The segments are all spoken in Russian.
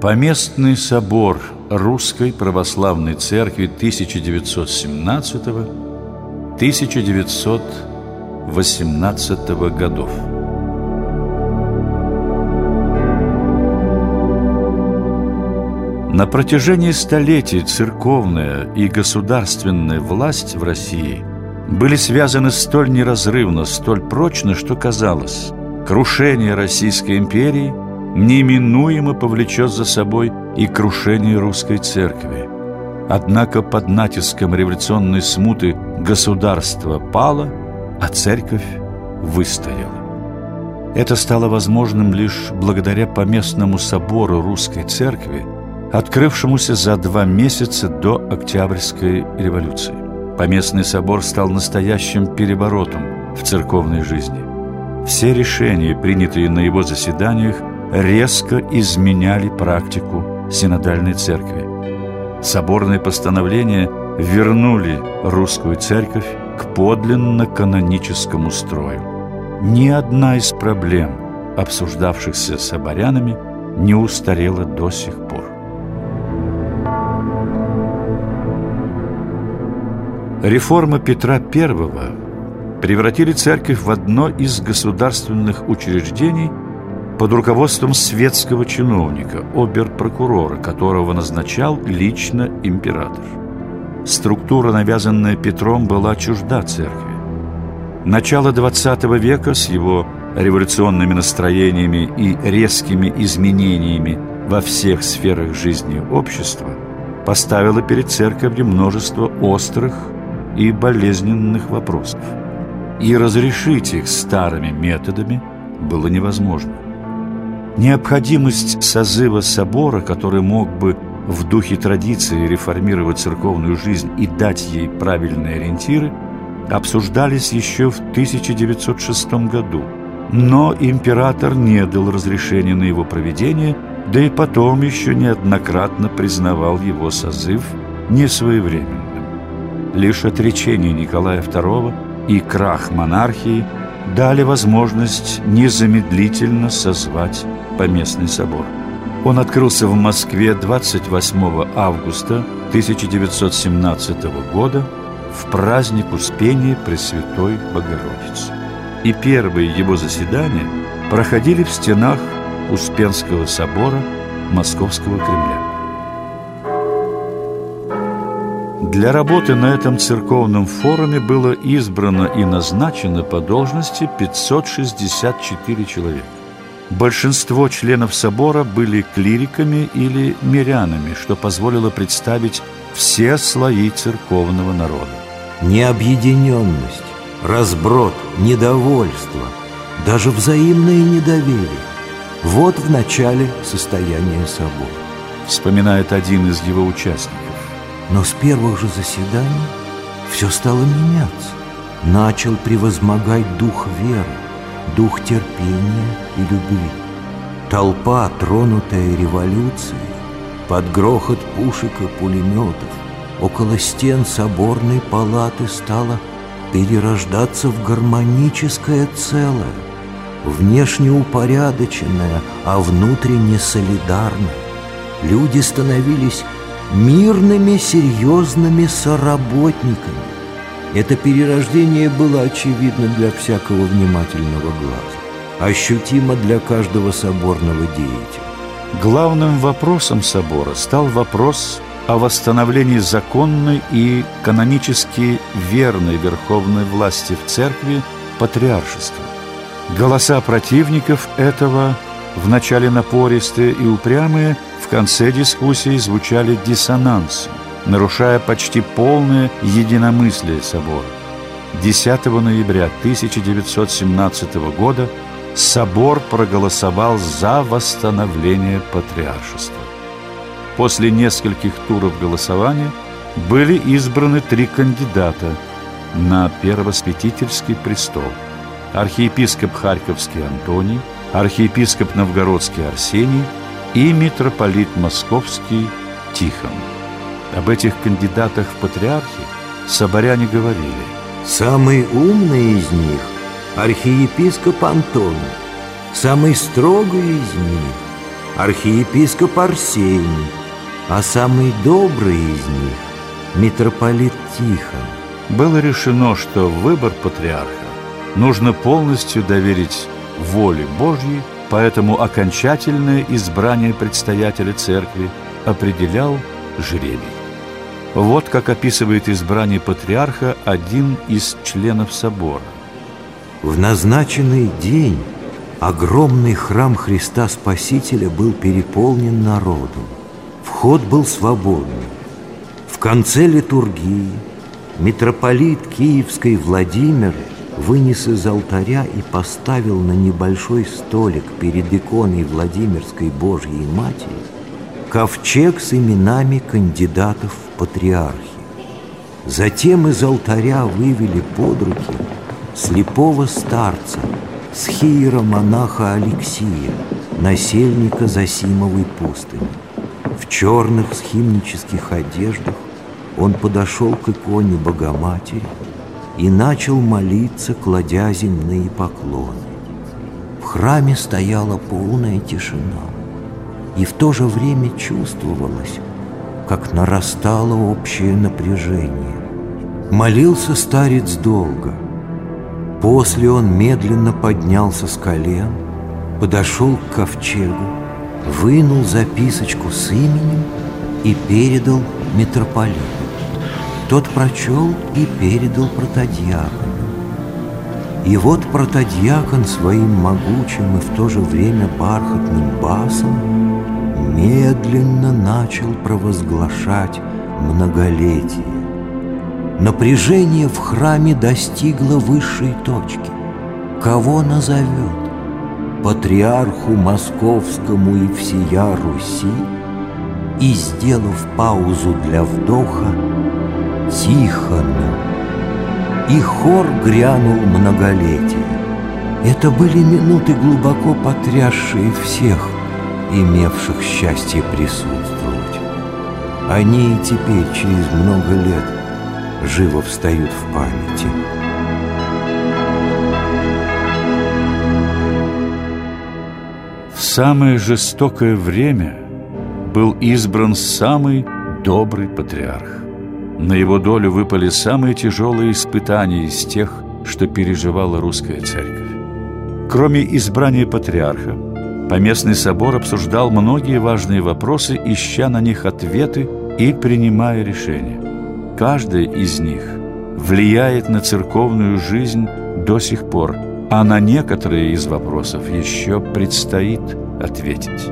Поместный собор Русской Православной Церкви 1917-1918 годов. На протяжении столетий церковная и государственная власть в России были связаны столь неразрывно, столь прочно, что казалось, крушение Российской империи неминуемо повлечет за собой и крушение русской церкви. Однако под натиском революционной смуты государство пало, а церковь выстояла. Это стало возможным лишь благодаря поместному собору русской церкви, открывшемуся за два месяца до Октябрьской революции. Поместный собор стал настоящим переворотом в церковной жизни. Все решения, принятые на его заседаниях, резко изменяли практику синодальной церкви. Соборные постановления вернули русскую церковь к подлинно-каноническому строю. Ни одна из проблем, обсуждавшихся соборянами, не устарела до сих пор. Реформа Петра I превратили церковь в одно из государственных учреждений под руководством светского чиновника, обер-прокурора, которого назначал лично император. Структура, навязанная Петром, была чужда церкви. Начало XX века с его революционными настроениями и резкими изменениями во всех сферах жизни общества поставило перед церковью множество острых и болезненных вопросов. И разрешить их старыми методами было невозможно. Необходимость созыва собора, который мог бы в духе традиции реформировать церковную жизнь и дать ей правильные ориентиры, обсуждались еще в 1906 году. Но император не дал разрешения на его проведение, да и потом еще неоднократно признавал его созыв несвоевременным. Лишь отречение Николая II и крах монархии дали возможность незамедлительно созвать поместный собор. Он открылся в Москве 28 августа 1917 года в праздник Успения Пресвятой Богородицы. И первые его заседания проходили в стенах Успенского собора Московского Кремля. Для работы на этом церковном форуме было избрано и назначено по должности 564 человека. Большинство членов собора были клириками или мирянами, что позволило представить все слои церковного народа. Необъединенность, разброд, недовольство, даже взаимное недоверие – вот в начале состояния собора. Вспоминает один из его участников. Но с первых же заседаний все стало меняться. Начал превозмогать дух веры, дух терпения и любви. Толпа, тронутая революцией, под грохот пушек и пулеметов, около стен соборной палаты стала перерождаться в гармоническое целое, внешне упорядоченное, а внутренне солидарное. Люди становились мирными, серьезными соработниками. Это перерождение было очевидно для всякого внимательного глаза, ощутимо для каждого соборного деятеля. Главным вопросом собора стал вопрос о восстановлении законной и канонически верной верховной власти в церкви патриаршества. Голоса противников этого, вначале напористые и упрямые, в конце дискуссии звучали диссонансы, нарушая почти полное единомыслие собора. 10 ноября 1917 года собор проголосовал за восстановление патриаршества. После нескольких туров голосования были избраны три кандидата на первосвятительский престол. Архиепископ Харьковский Антоний, архиепископ Новгородский Арсений – и митрополит Московский Тихон. Об этих кандидатах в патриархи соборяне говорили. Самый умный из них – архиепископ Антон, самый строгий из них – архиепископ Арсений, а самый добрый из них – митрополит Тихон. Было решено, что выбор патриарха нужно полностью доверить воле Божьей, поэтому окончательное избрание предстоятеля церкви определял жребий. Вот как описывает избрание патриарха один из членов собора. В назначенный день огромный храм Христа Спасителя был переполнен народом. Вход был свободный. В конце литургии митрополит Киевской Владимир вынес из алтаря и поставил на небольшой столик перед иконой Владимирской Божьей Матери ковчег с именами кандидатов в патриархи. Затем из алтаря вывели под руки слепого старца, схиера-монаха Алексия, насельника Засимовой пустыни. В черных схимнических одеждах он подошел к иконе Богоматери и начал молиться, кладя земные поклоны. В храме стояла полная тишина, и в то же время чувствовалось, как нарастало общее напряжение. Молился старец долго. После он медленно поднялся с колен, подошел к ковчегу, вынул записочку с именем и передал митрополиту. Тот прочел и передал протодьякону. И вот протодьякон своим могучим и в то же время бархатным басом медленно начал провозглашать многолетие. Напряжение в храме достигло высшей точки. Кого назовет? Патриарху Московскому и всея Руси? И, сделав паузу для вдоха, Тихону. И хор грянул многолетие. Это были минуты, глубоко потрясшие всех, имевших счастье присутствовать. Они и теперь, через много лет, живо встают в памяти. В самое жестокое время был избран самый добрый патриарх. На его долю выпали самые тяжелые испытания из тех, что переживала русская церковь. Кроме избрания патриарха, Поместный собор обсуждал многие важные вопросы, ища на них ответы и принимая решения. Каждая из них влияет на церковную жизнь до сих пор, а на некоторые из вопросов еще предстоит ответить.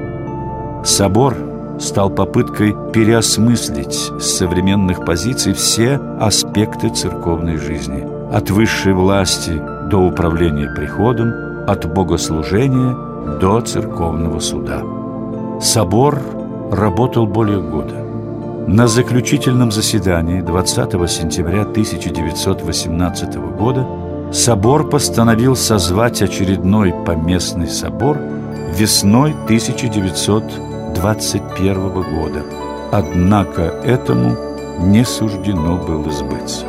Собор – стал попыткой переосмыслить с современных позиций все аспекты церковной жизни, от высшей власти до управления приходом, от богослужения до церковного суда. Собор работал более года. На заключительном заседании 20 сентября 1918 года собор постановил созвать очередной поместный собор весной 1920 21 года. Однако этому не суждено было сбыться.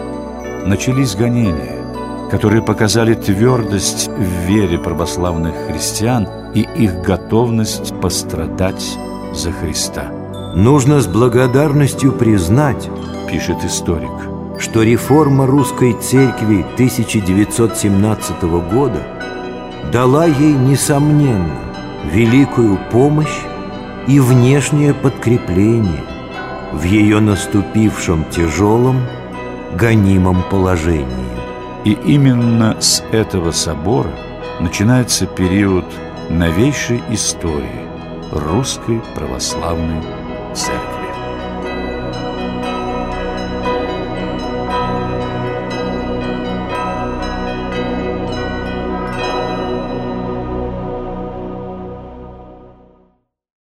Начались гонения, которые показали твердость в вере православных христиан и их готовность пострадать за Христа. Нужно с благодарностью признать, пишет историк, что реформа русской церкви 1917 года дала ей, несомненно, великую помощь и внешнее подкрепление в ее наступившем тяжелом, гонимом положении. И именно с этого собора начинается период новейшей истории русской православной церкви.